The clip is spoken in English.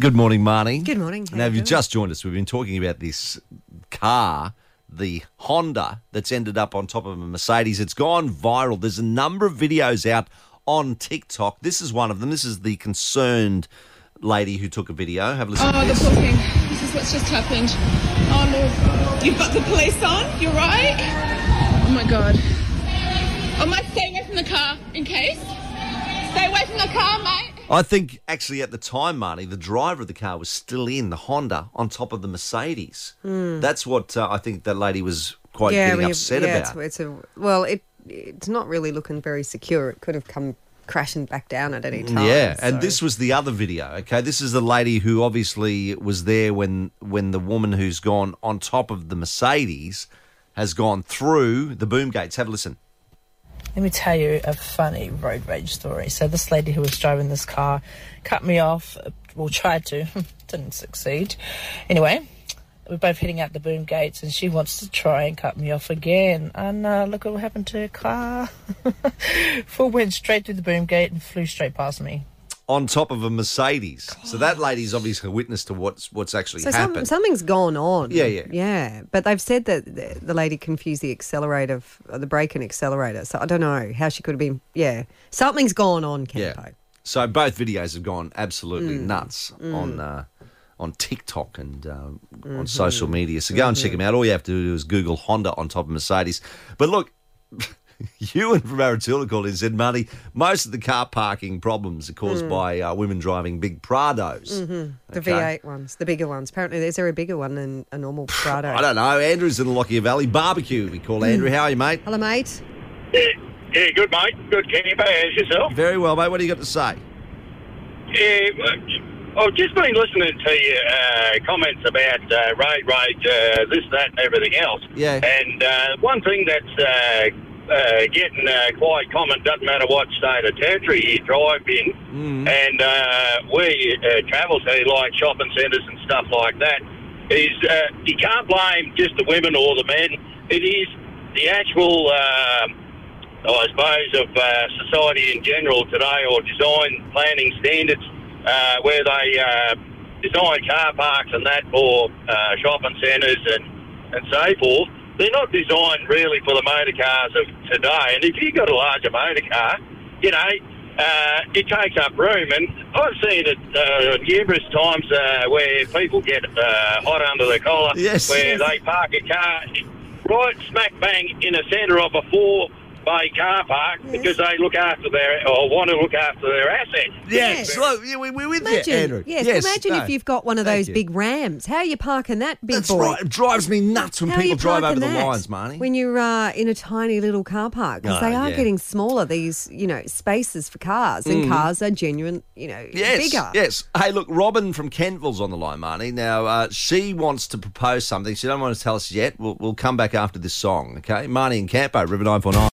Good morning, Marnie. Good morning. How Now, if you've just joined us, we've been talking about this car, the Honda, that's ended up on top of a Mercedes. It's gone viral. There's a number of videos out on TikTok. This is one of them. This is the concerned lady who took a video. Have a listen Oh, to the this. booking. This is what's just happened. Oh, no. You've got the police on? You're right? Oh, my God. Am I might stay away from the car in case. Stay away from the car, mate. I think actually at the time, Marnie, the driver of the car was still in the Honda on top of the Mercedes. That's what uh, I think that lady was quite getting we- upset yeah, about. It's, it's a well, it it's not really looking very secure. It could have come crashing back down at any time. Yeah, and this was the other video. Okay, this is the lady who obviously was there when when the woman who's gone on top of the Mercedes has gone through the boom gates. Have a listen. Let me tell you a funny road rage story. So this lady who was driving this car cut me off, well tried to, didn't succeed. Anyway, we're both heading out the boom gates and she wants to try and cut me off again. And uh, look what happened to her car. Full went straight through the boom gate and flew straight past me. On top of a Mercedes. So that lady's obviously a witness to what's what's actually So some, something's gone on. Yeah, yeah. yeah. But they've said that the, the lady confused the accelerator, f- uh, the brake and accelerator. So I don't know how she could have been. Yeah, something's gone on, yeah. So both videos have gone absolutely Mm. nuts on uh, on TikTok and uh, Mm-hmm. on social media. So go and check them out. All you have to do is Google Honda on top of Mercedes. But look, Ewan from Aratula called in and said, Marty, most of the car parking problems are Mm. caused by uh, women driving big Prados. The Okay. V8 ones, the bigger ones. Apparently, is there a bigger one than a normal Prado? I don't know. Andrew's in the Lockyer Valley barbecue. We call Andrew. Mm. How are you, mate? Hello, mate. Yeah, yeah, good mate, good Campo as yourself. Very well, mate. What do you got to say? Yeah, I've just been listening to your uh, comments about uh, road rage, uh, this, that, and everything else. Yeah. And uh, one thing that's uh, getting uh, quite common, doesn't matter what state or territory you drive in, Mm. and uh, we uh, travel to like shopping centres and stuff like that, is uh, you can't blame just the women or the men. It is the actual. um I suppose, of uh, society in general today, or design planning standards, uh, where they uh, design car parks and that for uh, shopping centres and, and so forth. They're not designed really for the motor cars of today. And if you've got a larger motor car, you know, uh, it takes up room. And I've seen it uh, numerous times uh, where people get uh, hot under the collar, Yes. where they park a car right smack bang in the centre of a four bay car park because they look after their or want to look after their assets. Yes. Look, yeah, we, we're with Imagine, you, Andrew. yes, imagine no. if you've got one of those big Rams. How are you parking that big That's boy? right. It drives me nuts when How people drive over parking the lines, Marnie. When you're uh, in a tiny little car park, because Oh, they are yeah. getting smaller. These, you know, spaces for cars, and cars are genuine, you know, Mm. Yes, bigger. yes. Hey, look, Robin from Kentville's on the line, Marnie. Now, uh, she wants to propose something. She don't want to tell us yet. We'll, we'll come back after this song, okay? Marnie and Campo, River 949.